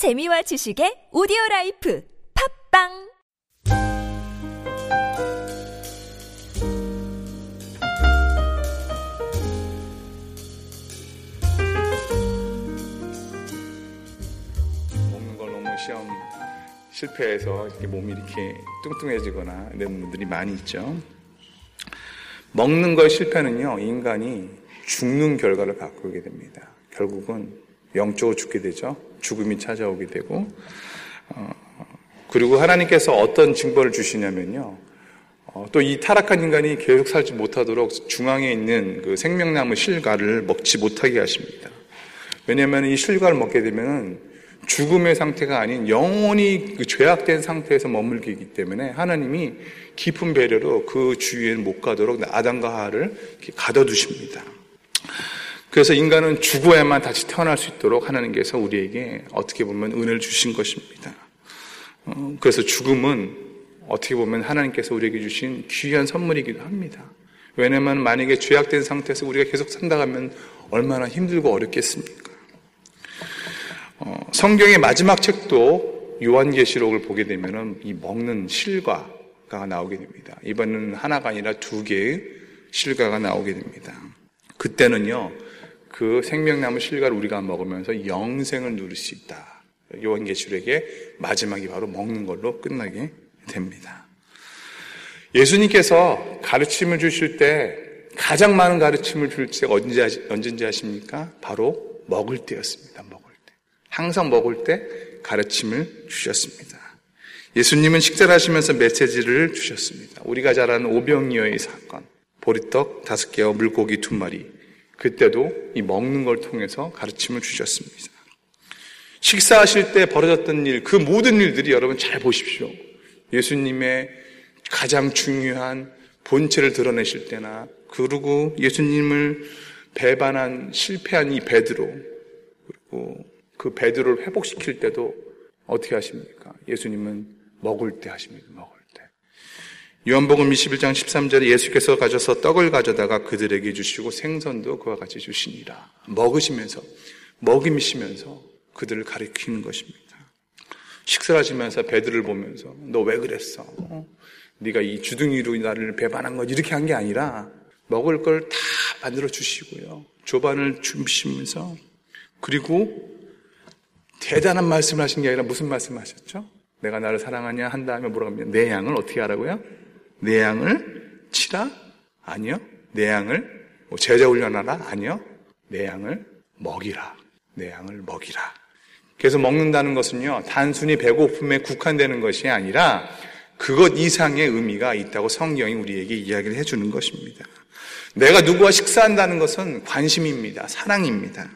재미와 지식의 audio life 팟빵 시험 실패해서 이렇게 몸이 이렇게 뚱뚱해지거나 이런 분들이 많이 있죠. 먹는 걸 실패는요, 인간이 죽는 결과를 오게 됩니다. 결국은 영적으로 죽게 되죠. 죽음이 찾아오게 되고, 어, 그리고 하나님께서 어떤 징벌을 주시냐면요. 어, 또이 타락한 인간이 계속 살지 못하도록 중앙에 있는 그 생명나무 실과를 먹지 못하게 하십니다. 왜냐하면 이 실과를 먹게 되면 죽음의 상태가 아닌 영원히 그 죄악된 상태에서 머물게 기 때문에 하나님이 깊은 배려로 그 주위에는 못 가도록 아담과 하를 가둬두십니다. 그래서 인간은 죽어야만 다시 태어날 수 있도록 하나님께서 우리에게 어떻게 보면 은혜를 주신 것입니다. 어, 그래서 죽음은 어떻게 보면 하나님께서 우리에게 주신 귀한 선물이기도 합니다. 왜냐하면 만약에 죄악된 상태에서 우리가 계속 산다 하면 얼마나 힘들고 어렵겠습니까? 어, 성경의 마지막 책도 요한계시록을 보게 되면은 이 먹는 실과가 나오게 됩니다. 이번에는 하나가 아니라 두 개의 실과가 나오게 됩니다. 그때는요, 그 생명나무 실과를 우리가 먹으면서 영생을 누릴 수 있다. 요한계시록의 마지막이 바로 먹는 걸로 끝나게 됩니다. 예수님께서 가르침을 주실 때 가장 많은 가르침을 줄 때가 언제, 언제인지 아십니까? 바로 먹을 때였습니다. 먹을 때. 항상 먹을 때 가르침을 주셨습니다. 예수님은 식사를 하시면서 메시지를 주셨습니다. 우리가 잘 아는 오병이어의 사건, 보리떡 다섯 개와 물고기 두 마리, 그때도 이 먹는 걸 통해서 가르침을 주셨습니다. 식사하실 때 벌어졌던 일, 그 모든 일들이 여러분 잘 보십시오. 예수님의 가장 중요한 본체를 드러내실 때나 그리고 예수님을 배반한 실패한 이 베드로 그리고 그 베드로를 회복시킬 때도 어떻게 하십니까? 예수님은 먹을 때 하십니다. 먹을 때. 요한복음 21장 13절에 예수께서 가져서 떡을 가져다가 그들에게 주시고 생선도 그와 같이 주시니라. 먹으시면서 먹이시면서 그들을 가리키는 것입니다. 식사를 하시면서 베드를 보면서 너 왜 그랬어? 어? 네가 이 주둥이로 나를 배반한 거 이렇게 한 게 아니라 먹을 걸 다 만들어 주시고요. 조반을 주시면서 그리고 대단한 말씀을 하신 게 아니라 무슨 말씀을 하셨죠? 내가 나를 사랑하냐 한 다음에 뭐라고 하면 내 양을 어떻게 하라고요? 내 양을 치라? 아니요. 내 양을 뭐 제자 훈련하라? 아니요. 내 양을 먹이라. 내 양을 먹이라. 그래서 먹는다는 것은요, 단순히 배고픔에 국한되는 것이 아니라 그것 이상의 의미가 있다고 성경이 우리에게 이야기를 해주는 것입니다. 내가 누구와 식사한다는 것은 관심입니다. 사랑입니다.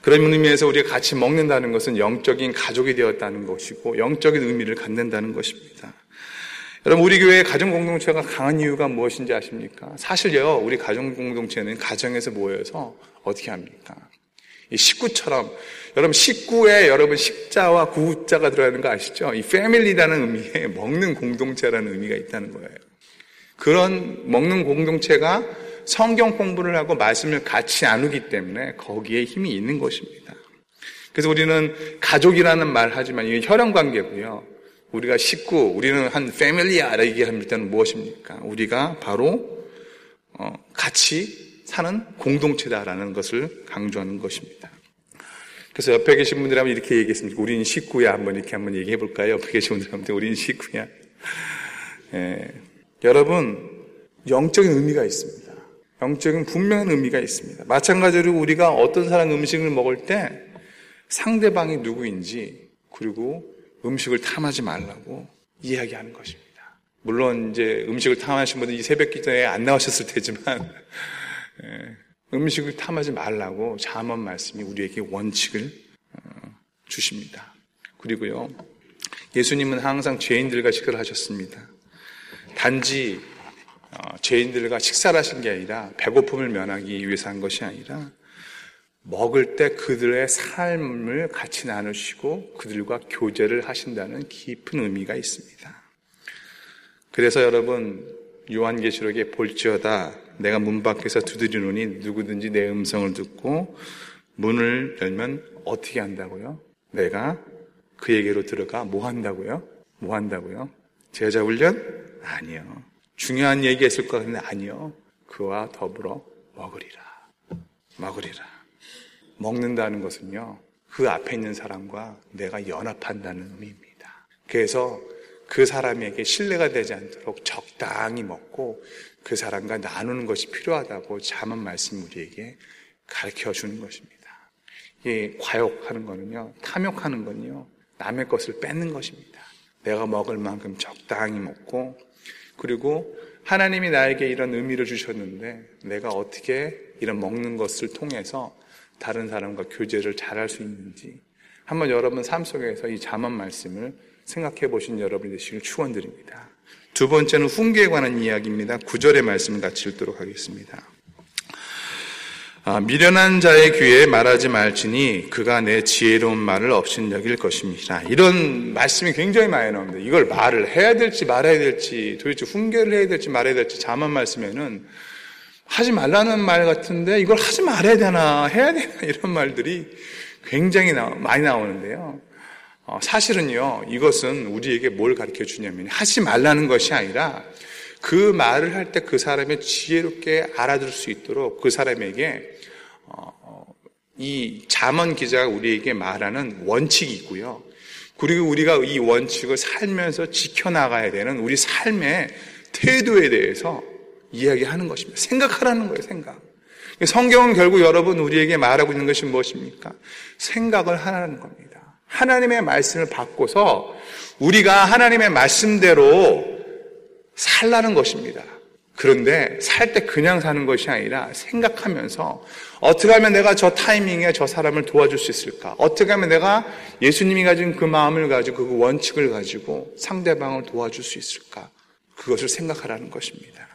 그런 의미에서 우리가 같이 먹는다는 것은 영적인 가족이 되었다는 것이고 영적인 의미를 갖는다는 것입니다. 여러분 우리 교회의 가정 공동체가 강한 이유가 무엇인지 아십니까? 사실요 우리 가정 공동체는 가정에서 모여서 어떻게 합니까? 이 식구처럼 여러분 식구에 여러분 식자와 구자가 들어가는 거 아시죠? 이 패밀리라는 의미에 먹는 공동체라는 의미가 있다는 거예요. 그런 먹는 공동체가 성경 공부를 하고 말씀을 같이 나누기 때문에 거기에 힘이 있는 것입니다. 그래서 우리는 가족이라는 말 하지만 이게 혈연 관계고요. 우리가 식구, 우리는 한 패밀리야 얘기할 때는 무엇입니까? 우리가 바로 어, 같이 사는 공동체다라는 것을 강조하는 것입니다. 그래서 옆에 계신 분들 하면 이렇게 얘기했습니다. 우리는 식구야. 한번 이렇게 한번 얘기해 볼까요? 옆에 계신 분들한테 우리는 식구야. 예. 여러분, 영적인 의미가 있습니다. 영적인 분명한 의미가 있습니다. 마찬가지로 우리가 어떤 사람 음식을 먹을 때 상대방이 누구인지 그리고 음식을 탐하지 말라고 이야기하는 것입니다. 물론 이제 음식을 탐하신 분들이 새벽 기도에 안 나오셨을 테지만 예. 음식을 탐하지 말라고 자문 말씀이 우리에게 원칙을 어, 주십니다. 그리고요, 예수님은 항상 죄인들과 식사를 하셨습니다. 단지 어, 죄인들과 식사를 하신 게 아니라 배고픔을 면하기 위해서 한 것이 아니라 먹을 때 그들의 삶을 같이 나누시고 그들과 교제를 하신다는 깊은 의미가 있습니다. 그래서 여러분 요한계시록에 볼지어다 내가 문 밖에서 두드리노니 누구든지 내 음성을 듣고 문을 열면 어떻게 한다고요? 내가 그에게로 들어가 뭐 한다고요? 뭐 한다고요? 제자 훈련? 아니요. 중요한 얘기 했을 것 같은데 아니요. 그와 더불어 먹으리라. 먹으리라. 먹는다는 것은요. 그 앞에 있는 사람과 내가 연합한다는 의미입니다. 그래서 그 사람에게 신뢰가 되지 않도록 적당히 먹고 그 사람과 나누는 것이 필요하다고 자만 말씀 우리에게 가르쳐 주는 것입니다. 이 과욕하는 거는요, 탐욕하는 건요, 남의 것을 뺏는 것입니다. 내가 먹을 만큼 적당히 먹고, 그리고 하나님이 나에게 이런 의미를 주셨는데, 내가 어떻게 이런 먹는 것을 통해서 다른 사람과 교제를 잘할 수 있는지, 한번 여러분 삶 속에서 이 자만 말씀을 생각해 보신 여러분이 되시길 축원드립니다. 두 번째는 훈계에 관한 이야기입니다. 구절의 말씀을 같이 읽도록 하겠습니다. 아, 미련한 자의 귀에 말하지 말지니 그가 내 지혜로운 말을 없인 여길 것입니다. 이런 말씀이 굉장히 많이 나옵니다. 이걸 말을 해야 될지 말아야 될지 도대체 훈계를 해야 될지 말아야 될지 자만 말씀에는 하지 말라는 말 같은데 이걸 하지 말아야 되나 해야 되나 이런 말들이 굉장히 나, 많이 나오는데요. 어, 사실은요 이것은 우리에게 뭘 가르쳐 주냐면 하지 말라는 것이 아니라 그 말을 할 때 그 사람의 지혜롭게 알아들을 수 있도록 그 사람에게 어, 어, 이 잠언 기자가 우리에게 말하는 원칙이 있고요. 그리고 우리가 이 원칙을 살면서 지켜나가야 되는 우리 삶의 태도에 대해서 이야기하는 것입니다. 생각하라는 거예요, 생각. 성경은 결국 여러분 우리에게 말하고 있는 것이 무엇입니까? 생각을 하라는 겁니다. 하나님의 말씀을 받고서 우리가 하나님의 말씀대로 살라는 것입니다. 그런데 살 때 그냥 사는 것이 아니라 생각하면서 어떻게 하면 내가 저 타이밍에 저 사람을 도와줄 수 있을까? 어떻게 하면 내가 예수님이 가진 그 마음을 가지고 그 원칙을 가지고 상대방을 도와줄 수 있을까? 그것을 생각하라는 것입니다.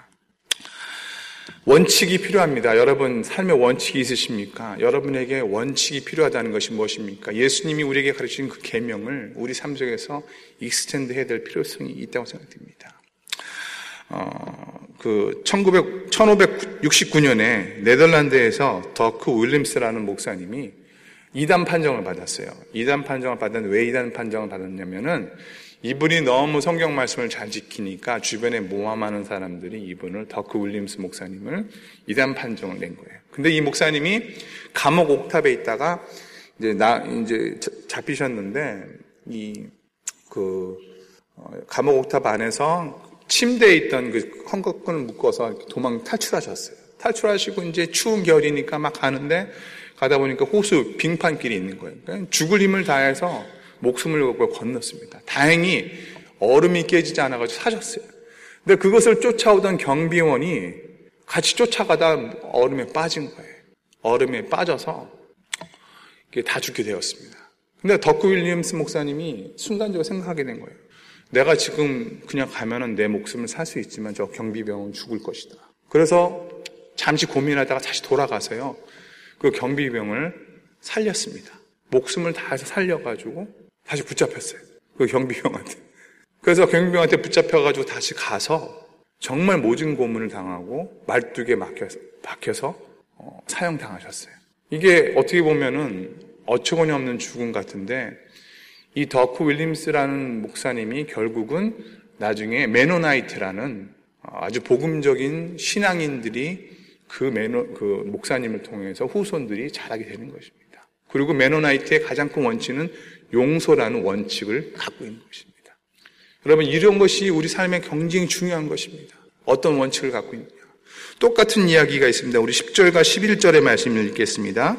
원칙이 필요합니다. 여러분 삶에 원칙이 있으십니까? 여러분에게 원칙이 필요하다는 것이 무엇입니까? 예수님이 우리에게 가르친 그 계명을 우리 삶 속에서 extend 해야 될 필요성이 있다고 생각됩니다. 어, 그 1900, 1569년에 네덜란드에서 더크 윌림스라는 목사님이 이단 판정을 받았어요. 이단 판정을 받았는데 왜 이단 판정을 받았냐면은 이분이 너무 성경 말씀을 잘 지키니까 주변에 모함하는 사람들이 이분을 더크 윌림스 목사님을 이단 판정을 낸 거예요. 근데 이 목사님이 감옥 옥탑에 있다가 이제 나 이제 잡히셨는데 이그 어, 감옥 옥탑 안에서 침대에 있던 그 헝겊끈을 묶어서 도망 탈출하셨어요. 탈출하시고 이제 추운 겨울이니까 막 가는데 가다 보니까 호수 빙판길이 있는 거예요. 그러니까 죽을 힘을 다해서 목숨을 걸고 건넜습니다. 다행히 얼음이 깨지지 않아가지고 사셨어요. 근데 그것을 쫓아오던 경비원이 같이 쫓아가다 얼음에 빠진 거예요. 얼음에 빠져서 다 죽게 되었습니다. 근데 덕크 윌리엄스 목사님이 순간적으로 생각하게 된 거예요. 내가 지금 그냥 가면은 내 목숨을 살 수 있지만 저 경비병은 죽을 것이다. 그래서 잠시 고민하다가 다시 돌아가서요. 그 경비병을 살렸습니다. 목숨을 다해서 살려가지고 다시 붙잡혔어요. 그 경비병한테. 그래서 경비병한테 붙잡혀가지고 다시 가서 정말 모진 고문을 당하고 말뚝에 막혀서, 박혀서 어, 사형당하셨어요. 이게 어떻게 보면은 어처구니 없는 죽음 같은데 이 더크 윌림스라는 목사님이 결국은 나중에 메노나이트라는 아주 복음적인 신앙인들이 그 메노, 그 목사님을 통해서 후손들이 자라게 되는 것입니다. 그리고 메노나이트의 가장 큰 원칙은 용서라는 원칙을 갖고 있는 것입니다. 여러분, 이런 것이 우리 삶에 굉장히 중요한 것입니다. 어떤 원칙을 갖고 있느냐. 똑같은 이야기가 있습니다. 우리 10절과 11절의 말씀을 읽겠습니다.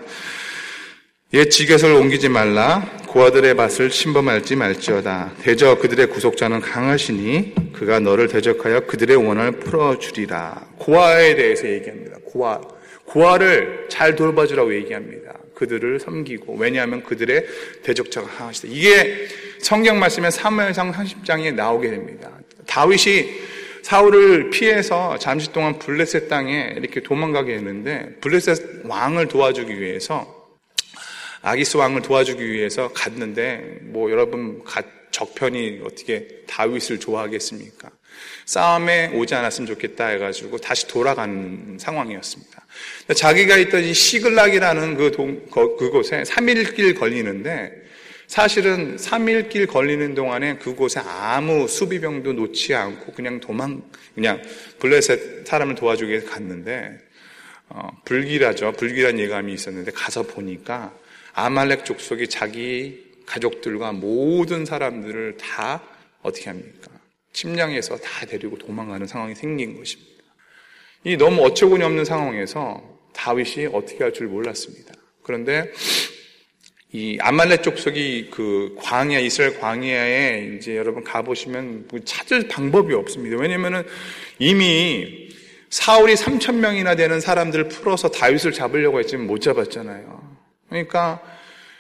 옛 지get을 옮기지 말라 고아들의 밭을 침범할지 말지어다 대저 그들의 구속자는 강하시니 그가 너를 대적하여 그들의 원한을 풀어주리라 고아에 대해서 얘기합니다 고아 고아를 잘 돌봐주라고 얘기합니다 그들을 섬기고 왜냐하면 그들의 대적자가 강하시다. 이게 성경 말씀에 사무엘상 30장에 나오게 됩니다. 다윗이 사울을 피해서 잠시 동안 블레셋 땅에 이렇게 도망가게 했는데 블레셋 왕을 도와주기 위해서 아기스 왕을 도와주기 위해서 갔는데 뭐 여러분 적편이 어떻게 다윗을 좋아하겠습니까? 싸움에 오지 않았으면 좋겠다 해가지고 다시 돌아가는 상황이었습니다. 자기가 있던 이 시글락이라는 그 동, 그곳에 3일길 걸리는데 사실은 3일길 걸리는 동안에 그곳에 아무 수비병도 놓지 않고 그냥 도망, 그냥 블레셋 사람을 도와주기 위해서 갔는데, 어, 불길하죠. 불길한 예감이 있었는데 가서 보니까 아말렉 족속이 자기 가족들과 모든 사람들을 다 어떻게 합니까? 침략해서 다 데리고 도망가는 상황이 생긴 것입니다. 이 너무 어처구니 없는 상황에서 다윗이 어떻게 할 줄 몰랐습니다. 그런데 이 아말렉 족속이 그 광야 이스라엘 광야에 이제 여러분 가보시면 뭐 찾을 방법이 없습니다. 왜냐면은 이미 사울이 3천 명이나 되는 사람들을 풀어서 다윗을 잡으려고 했지만 못 잡았잖아요. 그러니까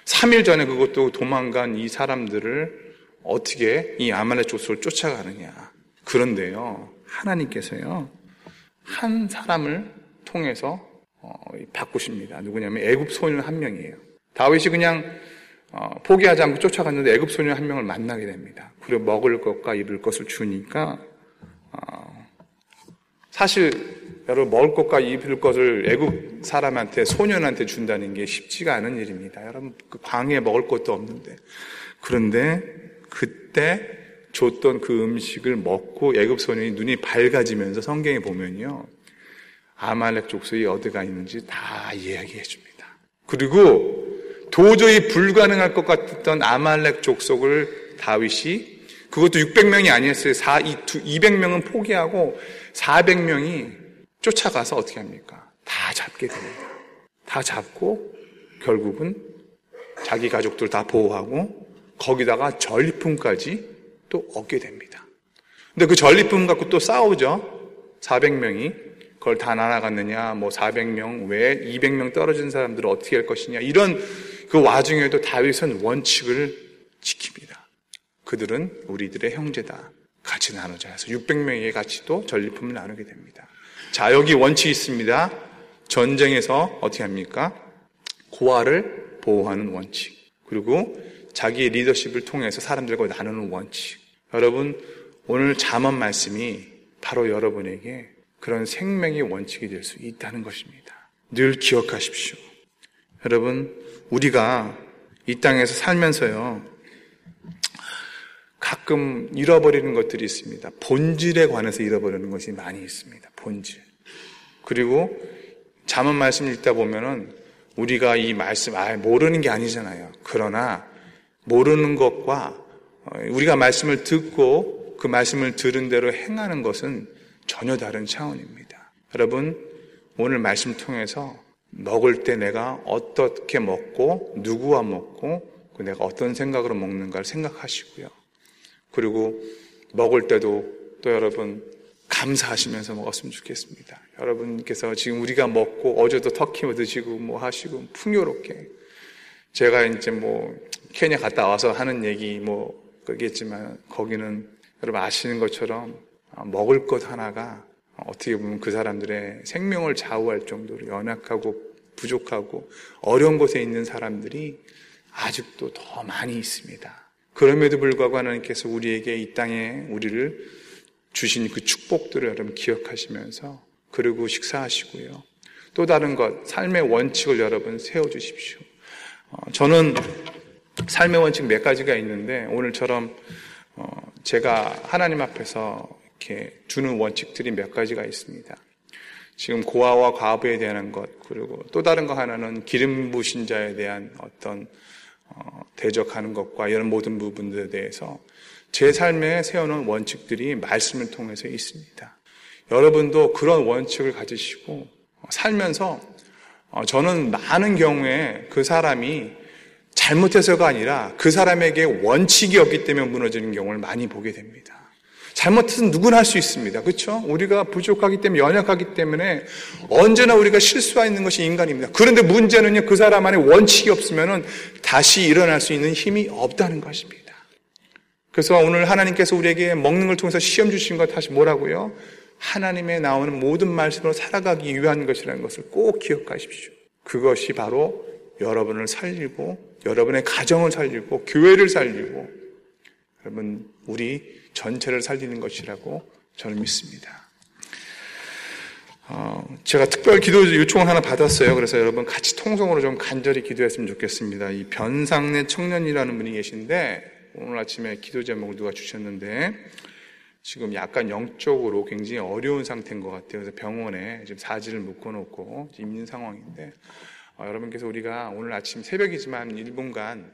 3일 전에 그것도 도망간 이 사람들을 어떻게 이 아말렉 족속을 쫓아가느냐. 그런데요. 하나님께서요. 한 사람을 통해서 어, 바꾸십니다. 누구냐면 애굽 소년 한 명이에요. 다윗이 그냥 어, 포기하지 않고 쫓아갔는데 애굽 소년 한 명을 만나게 됩니다. 그리고 먹을 것과 입을 것을 주니까 어, 사실 여러분 먹을 것과 입을 것을 애굽 사람한테 소년한테 준다는 게 쉽지가 않은 일입니다. 여러분 그 광에 먹을 것도 없는데 그런데 그때 줬던 그 음식을 먹고 애굽 소년이 눈이 밝아지면서 성경에 보면요 아말렉 족속이 어디가 있는지 다 이야기해 줍니다. 그리고 도저히 불가능할 것 같았던 아말렉 족속을 다윗이 그것도 600명이 아니었어요. 200명은 포기하고 400명이 쫓아가서 어떻게 합니까? 다 잡게 됩니다. 다 잡고 결국은 자기 가족들 다 보호하고 거기다가 전리품까지 또 얻게 됩니다. 근데 그 전리품 갖고 또 싸우죠. 400명이 그걸 다 날아갔느냐, 뭐 400명 외에 200명 떨어진 사람들을 어떻게 할 것이냐 이런 그 와중에도 다윗은 원칙을 지킵니다. 그들은 우리들의 형제다. 같이 나누자 해서 600명의 같이도 전리품을 나누게 됩니다. 자, 여기 원칙이 있습니다. 전쟁에서 어떻게 합니까? 고아를 보호하는 원칙. 그리고 자기의 리더십을 통해서 사람들과 나누는 원칙. 여러분, 오늘 잠언 말씀이 바로 여러분에게 그런 생명의 원칙이 될 수 있다는 것입니다. 늘 기억하십시오. 여러분, 우리가 이 땅에서 살면서요, 가끔 잃어버리는 것들이 있습니다. 본질에 관해서 잃어버리는 것이 많이 있습니다. 본질. 그리고 잠언 말씀 읽다 보면은 우리가 이 말씀, 아, 모르는 게 아니잖아요. 그러나 모르는 것과 어, 우리가 말씀을 듣고 그 말씀을 들은 대로 행하는 것은 전혀 다른 차원입니다. 여러분, 오늘 말씀 통해서 먹을 때 내가 어떻게 먹고 누구와 먹고 그 내가 어떤 생각으로 먹는가를 생각하시고요. 그리고 먹을 때도 또 여러분 감사하시면서 먹었으면 좋겠습니다. 여러분께서 지금 우리가 먹고 어제도 터키 드시고 뭐 하시고 풍요롭게 제가 이제 뭐 케냐 갔다 와서 하는 얘기 뭐 그겠지만 거기는 여러분 아시는 것처럼 먹을 것 하나가 어떻게 보면 그 사람들의 생명을 좌우할 정도로 연약하고 부족하고 어려운 곳에 있는 사람들이 아직도 더 많이 있습니다. 그럼에도 불구하고 하나님께서 우리에게 이 땅에 우리를 주신 그 축복들을 여러분 기억하시면서 그리고 식사하시고요. 또 다른 것, 삶의 원칙을 여러분 세워주십시오. 어, 저는 삶의 원칙 몇 가지가 있는데 오늘처럼 어, 제가 하나님 앞에서 이렇게 두는 원칙들이 몇 가지가 있습니다. 지금 고아와 과부에 대한 것 그리고 또 다른 거 하나는 기름 부신 자에 대한 어떤 어, 대적하는 것과 이런 모든 부분들에 대해서 제 삶에 세워놓은 원칙들이 말씀을 통해서 있습니다. 여러분도 그런 원칙을 가지시고 살면서 어, 저는 많은 경우에 그 사람이 잘못해서가 아니라 그 사람에게 원칙이 없기 때문에 무너지는 경우를 많이 보게 됩니다. 잘못해서 누구나 할 수 있습니다. 그렇죠? 우리가 부족하기 때문에 연약하기 때문에 언제나 우리가 실수하 있는 것이 인간입니다. 그런데 문제는요. 그 사람 안에 원칙이 없으면 다시 일어날 수 있는 힘이 없다는 것입니다. 그래서 오늘 하나님께서 우리에게 먹는 걸 통해서 시험 주신 것 다시 뭐라고요? 하나님의 나오는 모든 말씀으로 살아가기 위한 것이라는 것을 꼭 기억하십시오. 그것이 바로 여러분을 살리고 여러분의 가정을 살리고 교회를 살리고 여러분 우리 전체를 살리는 것이라고 저는 믿습니다. 어, 제가 특별 기도 요청을 하나 받았어요. 그래서 여러분 같이 통성으로 좀 간절히 기도했으면 좋겠습니다. 이 변상래 청년이라는 분이 계신데 오늘 아침에 기도 제목을 누가 주셨는데 지금 약간 영적으로 굉장히 어려운 상태인 것 같아요. 그래서 병원에 지금 사지를 묶어놓고 있는 상황인데 어, 여러분께서 우리가 오늘 아침 새벽이지만 1분간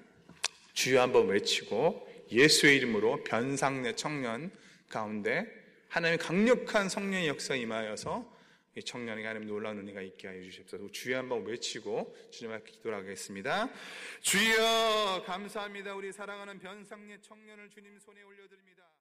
주여 한번 외치고 예수의 이름으로 변상래 청년 가운데 하나님의 강력한 성령의 역사 임하여서 이 청년에게 하나님 놀라운 은혜가 있게 하여 주십시오. 주여 한번 외치고 주님 앞에 기도하겠습니다. 주여 감사합니다. 우리 사랑하는 변상래 청년을 주님 손에 올려드립니다.